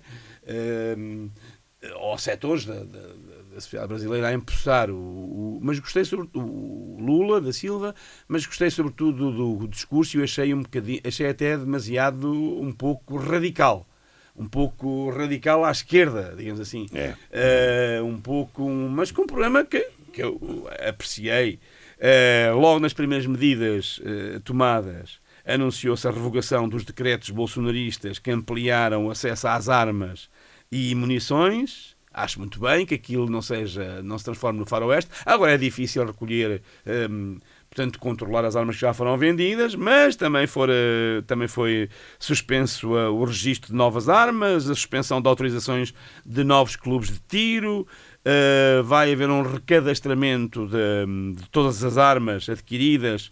Ou setores da, da- da sociedade brasileira a empossar o, o- mas gostei sobre o Lula da Silva mas gostei sobretudo do, do discurso e achei um bocadinho achei até demasiado um pouco radical um pouco radical à esquerda digamos assim É. Eh, um pouco um- mas com um problema que, que eu apreciei Eh, logo nas primeiras medidas eh, tomadas anunciou-se a revogação dos decretos bolsonaristas que ampliaram o acesso às armas e munições. Acho muito bem que aquilo não seja, não se transforme no faroeste. Agora é difícil recolher, hum, portanto, controlar as armas que já foram vendidas, mas também, for, eh, também foi suspenso eh, o registro de novas armas, a suspensão de autorizações de novos clubes de tiro, eh, vai haver um recadastramento de, de todas as armas adquiridas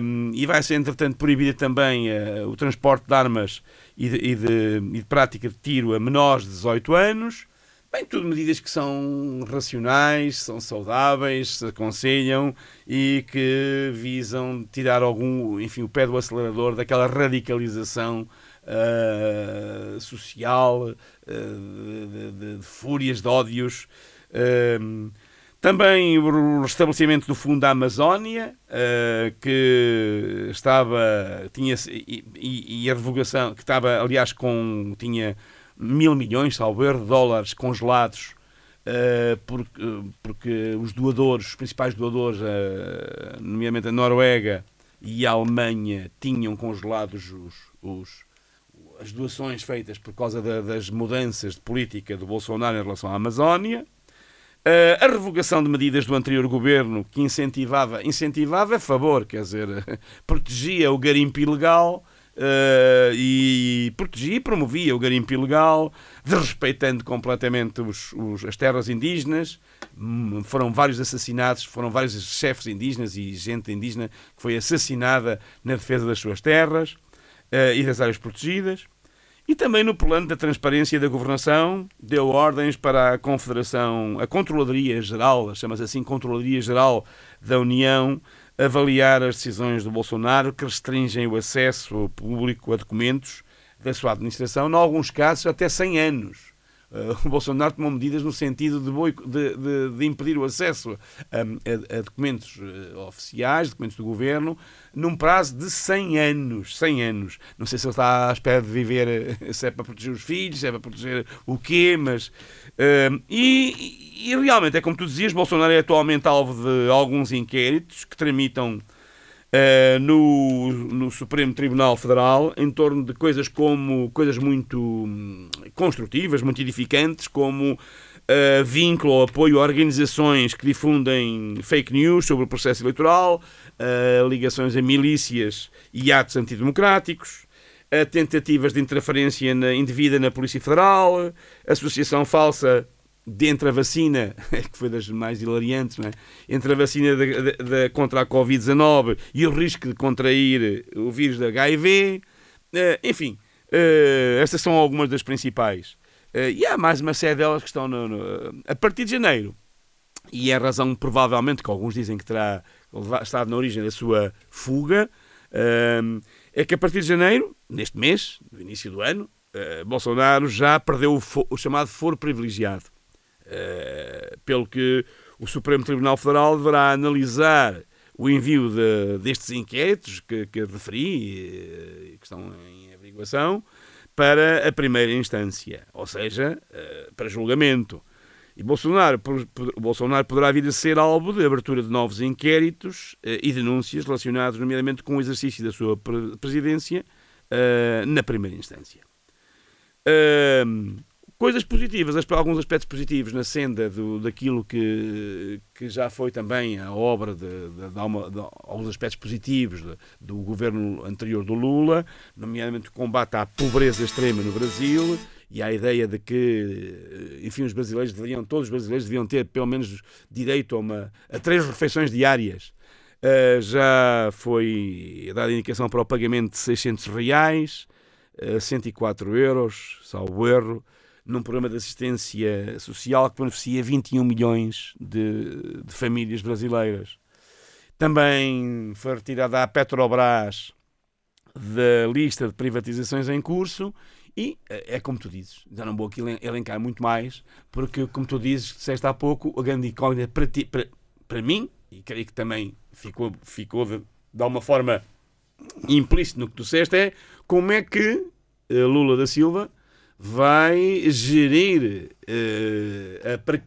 um, e vai ser, entretanto, proibida também o transporte de armas e de, e de- e de prática de tiro a menores de 18 anos. Bem, tudo medidas que são racionais, são saudáveis, se aconselham e que visam tirar algum, enfim, o pé do acelerador daquela radicalização ah, social, ah, de, de- de- fúrias, de ódios. Ah, também o restabelecimento do Fundo da Amazónia, ah, que estava, tinha, e- e a revogação, que estava, aliás, com, tinha mil milhões, salvo erro, de dólares congelados, ah, porque, porque os doadores, os principais doadores, ah, nomeadamente a Noruega e a Alemanha, tinham congelados os, os- as doações feitas por causa da- das mudanças de política do Bolsonaro em relação à Amazónia. Uh, a revogação de medidas do anterior governo que incentivava, incentivava a favor, quer dizer, protegia o garimpo ilegal uh, e protegia e promovia o garimpo ilegal, desrespeitando completamente os- os- as terras indígenas. Hum, Foram vários assassinatos, foram vários chefes indígenas e gente indígena que foi assassinada na defesa das suas terras uh, e das áreas protegidas. E também no plano da transparência da governação, deu ordens para a Confederação, a Controladoria Geral, chama-se assim Controladoria Geral da União, avaliar as decisões do Bolsonaro que restringem o acesso público a documentos da sua administração, em alguns casos até 100 anos. Uh, o Bolsonaro tomou medidas no sentido de, de- de- de impedir o acesso um, a, a documentos uh, oficiais, documentos do governo, num prazo de 100 anos. 100 anos. Não sei se ele está à espera de viver, uh, se é para proteger os filhos, se é para proteger o quê, mas. um, e, e realmente, é como tu dizias, Bolsonaro é atualmente alvo de alguns inquéritos que tramitam eh, no, no Supremo Tribunal Federal em torno de coisas como coisas muito hum, construtivas, muito edificantes, como eh, vínculo ou apoio a organizações que difundem fake news sobre o processo eleitoral, eh, ligações a milícias e atos antidemocráticos, a tentativas de interferência indevida na Polícia Federal, associação falsa entre a vacina, que foi das mais hilariantes, é? entre a vacina da- contra a Covid-19 e o risco de contrair o vírus da HIV. Eh, enfim, eh, estas são algumas das principais. Eh, e há mais uma série delas que estão no- no- a partir de janeiro. E é a razão, provavelmente, que alguns dizem que terá estado na origem da sua fuga, ehm, é que a partir de janeiro, neste mês, no início do ano, Bolsonaro já perdeu o, o chamado foro privilegiado. Eh, pelo que o Supremo Tribunal Federal deverá analisar o envio de- destes inquéritos que, que referi, eh, que estão em averiguação, para a primeira instância, ou seja, eh, para julgamento. E Bolsonaro, Bolsonaro poderá vir a ser alvo de abertura de novos inquéritos e denúncias relacionados, nomeadamente, com o exercício da sua pre- presidência na primeira instância. Coisas positivas, as- alguns aspectos positivos na senda do, daquilo que, que já foi também a obra de, de, de, de alguns aspectos positivos do governo anterior do Lula, nomeadamente o combate à pobreza extrema no Brasil e à ideia de que, enfim, os brasileiros deveriam, todos os brasileiros deviam ter pelo menos direito a, uma, a três refeições diárias. Uh, já foi dada indicação para o pagamento de 600 reais, uh, 104 euros, salvo erro, num programa de assistência social que beneficia 21 milhões de, de famílias brasileiras. Também foi retirada a Petrobras da lista de privatizações em curso e é como tu dizes, já não vou aqui elencar muito mais, porque como tu dizes, disseste há pouco, a grande incógnita para, ti, para, para mim, e creio que também ficou, ficou de, de alguma forma implícito no que tu disseste, é como é que Lula da Silva vai gerir, uh,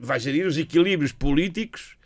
vai gerir os equilíbrios políticos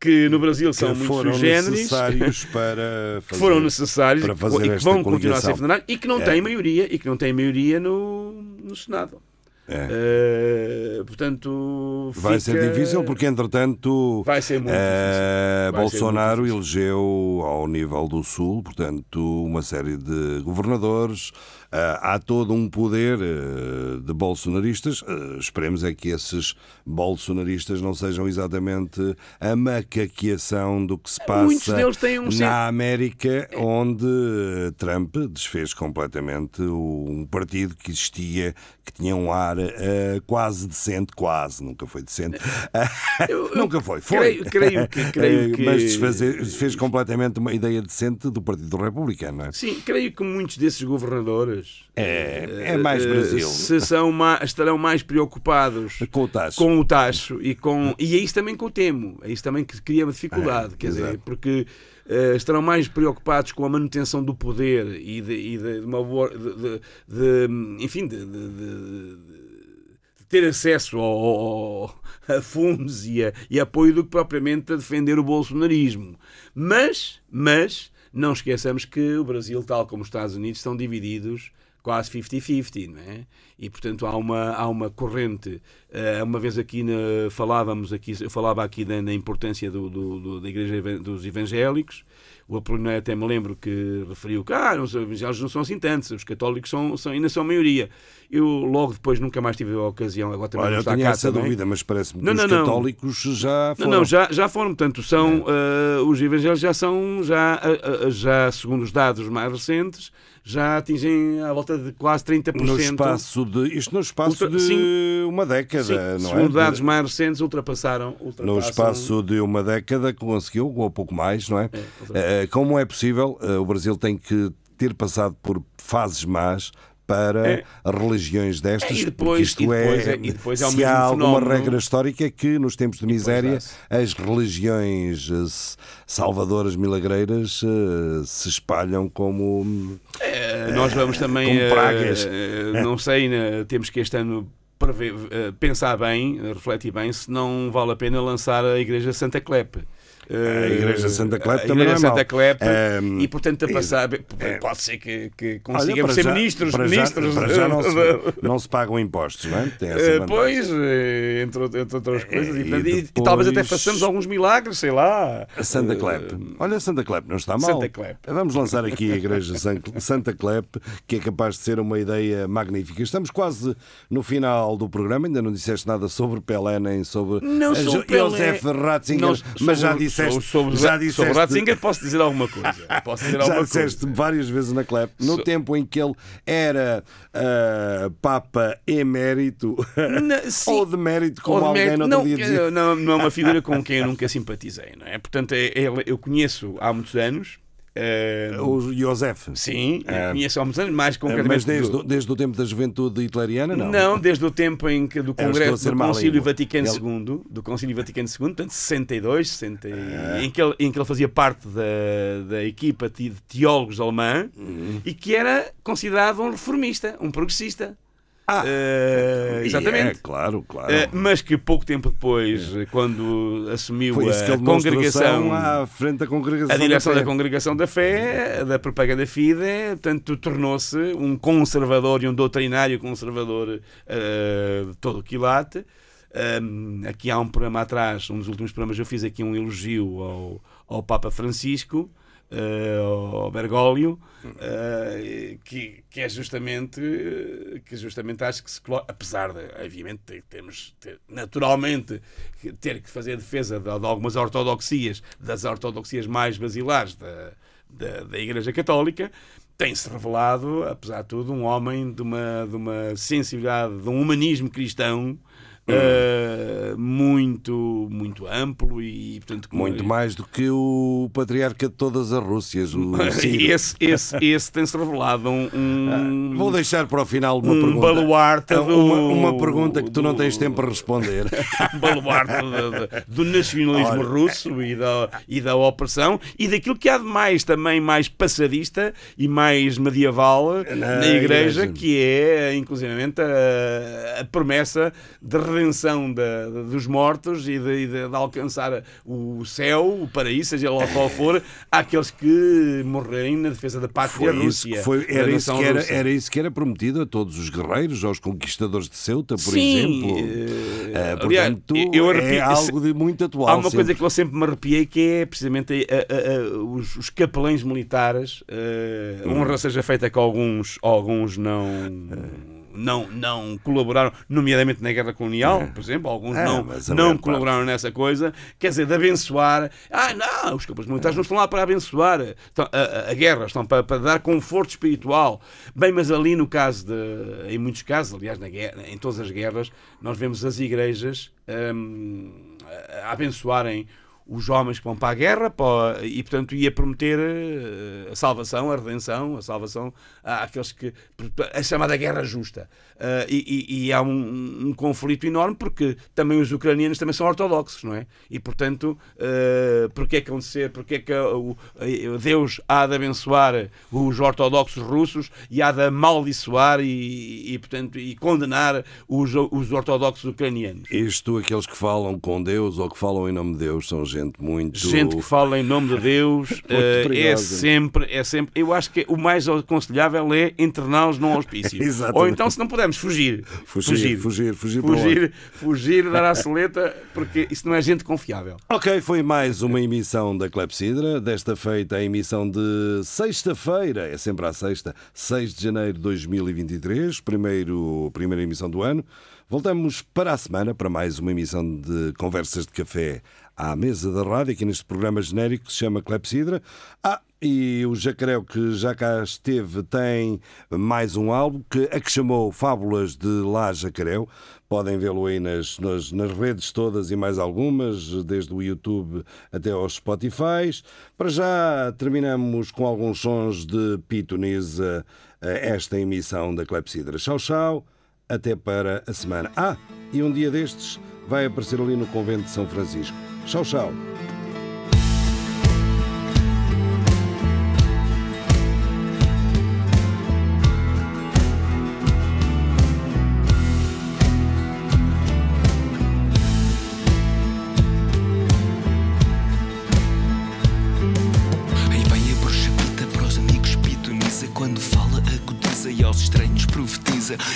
que no Brasil que são muito necessários para fazer, que foram necessários para fazer e que vão continuar a ser funcionários e que não É. têm maioria e que não têm maioria no, no Senado. É. Uh, portanto, Vai fica- ser difícil porque, entretanto, Vai ser muito difícil. Vai ser Bolsonaro muito difícil. elegeu ao nível do Sul, portanto, uma série de governadores. Eh, há todo um poder eh, de bolsonaristas. Eh, esperemos é que esses bolsonaristas não sejam exatamente a macaqueação do que se passa um na certo- América, onde Trump desfez completamente um partido que existia, que tinha um ar quase decente, quase, nunca foi decente. Eu- nunca foi, foi. creio- creio que- creio Eh, que- Mas desfazer- fez completamente uma ideia decente do Partido Republicano, não é? Sim, creio que muitos desses governadores É, é mais eh, Brasil. se são ma- estarão mais preocupados Com o tacho. com o tacho e com e é isso também que eu temo é isso também que cria uma dificuldade É, quer dizer porque eh, estarão mais preocupados com a manutenção do poder e de, e de uma boa de, de- de- enfim de, de- de- de ter acesso ao, ao- a fundos e, a, e apoio do que propriamente a defender o bolsonarismo mas mas não esqueçamos que o Brasil tal como os Estados Unidos estão divididos quase 50-50, não é? E portanto há uma, há uma corrente. eh, uma vez aqui na- falávamos aqui, eu falava aqui da, na importância do, do- do- da Igreja dos Evangélicos. O Apolinário até me lembro que referiu que ah, os evangélicos não são assim tantos, os católicos são, são, ainda são a maioria. Eu logo depois nunca mais tive a ocasião, agora também Olha, não eu tinha essa também. dúvida, mas parece-me que Não, os não, não. católicos já Não, foram. não, já, já foram, portanto, são eh, os evangélicos já são, já, eh, já segundo os dados mais recentes, já atingem à volta de quase 30%. No espaço de. Isto no espaço Ultra- de sim. uma década, Sim, não segundo é? dados mais recentes, ultrapassaram. ultrapassam No espaço de uma década conseguiu, ou pouco mais, não é? Eh, Como é possível, eh, o Brasil tem que ter passado por fases más para É. religiões destas, É, e porque depois- isto depois é, é- depois é o se há alguma fenómeno. regra histórica é que nos tempos de miséria as religiões eh, salvadoras milagreiras eh, se espalham como Eh, nós vamos também. eh, pragas. eh, não sei, né, temos que este ano prever- eh, pensar bem, eh, refletir bem, se não vale a pena lançar a Igreja Santa Clepe. A Igreja Santa Clepe a também Igreja é Santa mau. Clepe Ehm, e portanto a passar é. pode ser que, que consigamos ser já- ministros para já- ministros para já não, se, não se pagam impostos, não é? Eh, pois, eh, entre, entre outras coisas, e, e portanto, e- depois- talvez até façamos alguns milagres, sei lá. A Santa Clepe. Olha, Santa Clepe não está mal. Santa Clepe. Vamos lançar aqui a Igreja San- Santa Clepe, que é capaz de ser uma ideia magnífica. Estamos quase no final do programa, ainda não disseste nada sobre Pelé nem sobre Não a Pelé. Josef Ratzinger, Não, mas já sobre- disseste, sobre, já sobre, disseste, Ratzinger posso dizer alguma coisa. Posso dizer já alguma disseste coisa. várias vezes na Clepe, no So- tempo em que ele era ah, Papa emérito ou de mérito, como de alguém mérito- não não, dizer. não, não é uma figura com quem eu nunca simpatizei, não é? Portanto, é- ele- eu conheço há muitos anos. Eh, O Josef. Sim, eu Ah, conheço há muitos anos, mais concretamente. Mas desde, do- o- desde o tempo da juventude hitleriana, não? Não, desde o tempo em que do a Congresso do Concílio. Vaticano II, do Concílio Vaticano II, portanto 62, 60, e- Ah. em, que ele, em que ele fazia parte da, da equipa de de teólogos alemã Uhum. e que era considerado um reformista, um progressista. Ah, E exatamente. É, claro, claro. Eh, mas que pouco tempo depois, eh, quando assumiu a congregação, à frente da congregação. a direção da da congregação da fé, da propaganda fide, portanto, tornou-se um conservador e um doutrinário conservador eh, de todo o quilate. Um, aqui há um programa atrás, um dos últimos programas, eu fiz aqui um elogio ao, ao Papa Francisco, ao Bergoglio, eh, que, que é justamente que justamente acho que se coloca, apesar de, obviamente, temos ter- naturalmente ter que fazer defesa de, de algumas ortodoxias, das ortodoxias mais basilares da, da, da Igreja Católica, tem-se revelado, apesar de tudo, um homem de uma, de uma sensibilidade, de um humanismo cristão eh, muito, muito amplo e, portanto, Muito mais do que o patriarca de todas as Rússias, o esse, esse, esse tem-se revelado um, um, Vou deixar para o final uma um pergunta. baluarte Ah, do, uma, uma pergunta que tu não do- tens tempo para responder. um baluarte do, do- do nacionalismo Ora. russo e da, e da opressão e daquilo que há de mais também mais passadista e mais medieval na, Na igreja, igreja. que é inclusivamente a, a promessa de redenção da- dos mortos e de, de- de alcançar o céu, o paraíso, seja lá qual for, àqueles que morrerem na defesa da pátria Foi isso Rússia. foi, era, isso que era, era isso que era prometido a todos os guerreiros, aos conquistadores de Ceuta, por Sim, exemplo. eh, Ah, aliás, portanto, eu é arrepio- algo de muito atual. Há uma sempre. coisa que eu sempre me arrepiei que é precisamente a- a- a- os, os capelães militares. Hum. honra seja feita que alguns, alguns não, não, não colaboraram, nomeadamente na guerra colonial, por exemplo, alguns É, não, não colaboraram nessa coisa, quer dizer, de abençoar. Ah, não, os campos militares não estão lá para abençoar estão- a, a- a guerra, estão para, para dar conforto espiritual. Bem, mas ali no caso de, em muitos casos, aliás, na guerra, em todas as guerras, nós vemos as igrejas hum, a abençoarem os homens que vão para a guerra para- e, portanto, ia prometer eh, a salvação, a redenção, a salvação àqueles que. a chamada guerra justa. Ah, e, e- e há um, um conflito enorme porque também os ucranianos também são ortodoxos, não é? E, portanto, uh, porque é que acontecer, porque é que o, o Deus há de abençoar os ortodoxos russos e há de amaldiçoar e, e, portanto, e condenar os, os ortodoxos ucranianos? Isto, aqueles que falam com Deus ou que falam em nome de Deus, são gente muito. Gente que fala em nome de Deus eh, é sempre, é sempre. Eu acho que o mais aconselhável é interná-los num hospício. Ou então, se não pudermos, fugir. Fugir, fugir, fugir onde? fugir, fugir, dar à soleta, porque isso não é gente confiável. Ok, foi mais uma emissão da Clepsidra, desta feita a emissão de sexta-feira, é sempre à sexta, 6 de janeiro de 2023, primeiro, primeira emissão do ano. Voltamos para a semana para mais uma emissão de Conversas de Café à mesa da rádio, aqui neste programa genérico que se chama Clepsidra. Ah, e o Jacaré, que já cá esteve, tem mais um álbum que, a que chamou Fábulas de Lá Jacaréu. Podem vê-lo aí nas, nas, nas redes todas e mais algumas, desde o YouTube até aos Spotify. Para já terminamos com alguns sons de Pitoniza esta emissão da Clepsidra. Tchau, tchau. Até para a semana. Ah, e um dia destes vai aparecer ali no Convento de São Francisco. Tchau, tchau.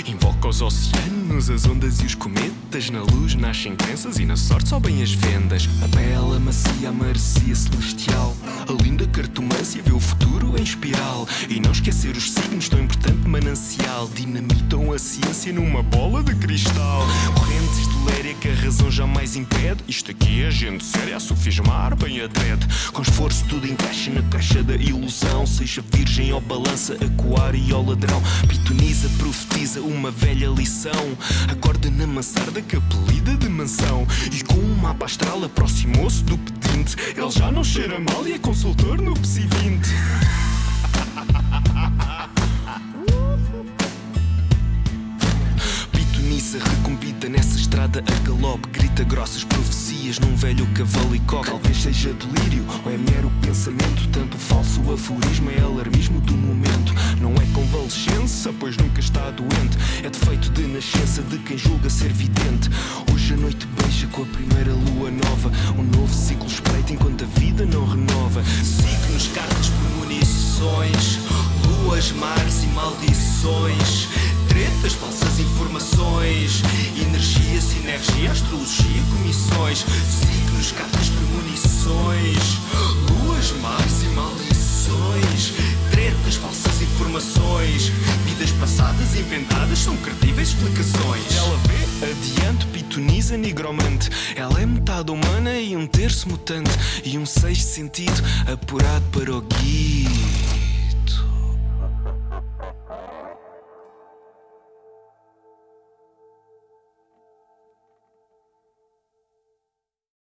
Invoca os oceanos, as ondas e os cometas. Na luz nascem crenças e na sorte sobem as vendas. A bela macia, a marecia celestial. A linda cartomância vê o futuro em espiral. E não esquecer os signos, tão importante manancial. Dinamitam a ciência numa bola de cristal. Correntes de que a razão jamais impede. Isto aqui é gente séria a sofismar bem adrede Com esforço tudo encaixa na caixa da ilusão. Seja virgem ou balança, acuar e ao ladrão. Pitoniza, profetiza uma velha lição. Acorda na mansarda que apelida de mansão. E com um mapa astral aproximou-se do pedinte. Ele já não cheira mal e é consultor no PSI 20 Pitoniza nessa estrada a galope Grita grossas profecias num velho cavalo e coque. Talvez seja delírio ou é mero pensamento Tanto falso aforismo é alarmismo do momento. Não é convalescença, pois nunca está doente. É defeito de nascença de quem julga ser vidente. Hoje a noite beija com a primeira lua nova. Um novo ciclo espreita enquanto a vida não renova. Signos, cartas, premonições Luas, mares e maldições Tretas, falsas informações Energia, sinergia, astrologia, comissões Signos, cartas, premonições Luas, mares e maldições Tretas, falsas informações Vidas passadas inventadas são credíveis explicações. Ela vê adiante, pitoniza, nigromante. Ela é metade humana e um terço mutante E um sexto sentido apurado para o guia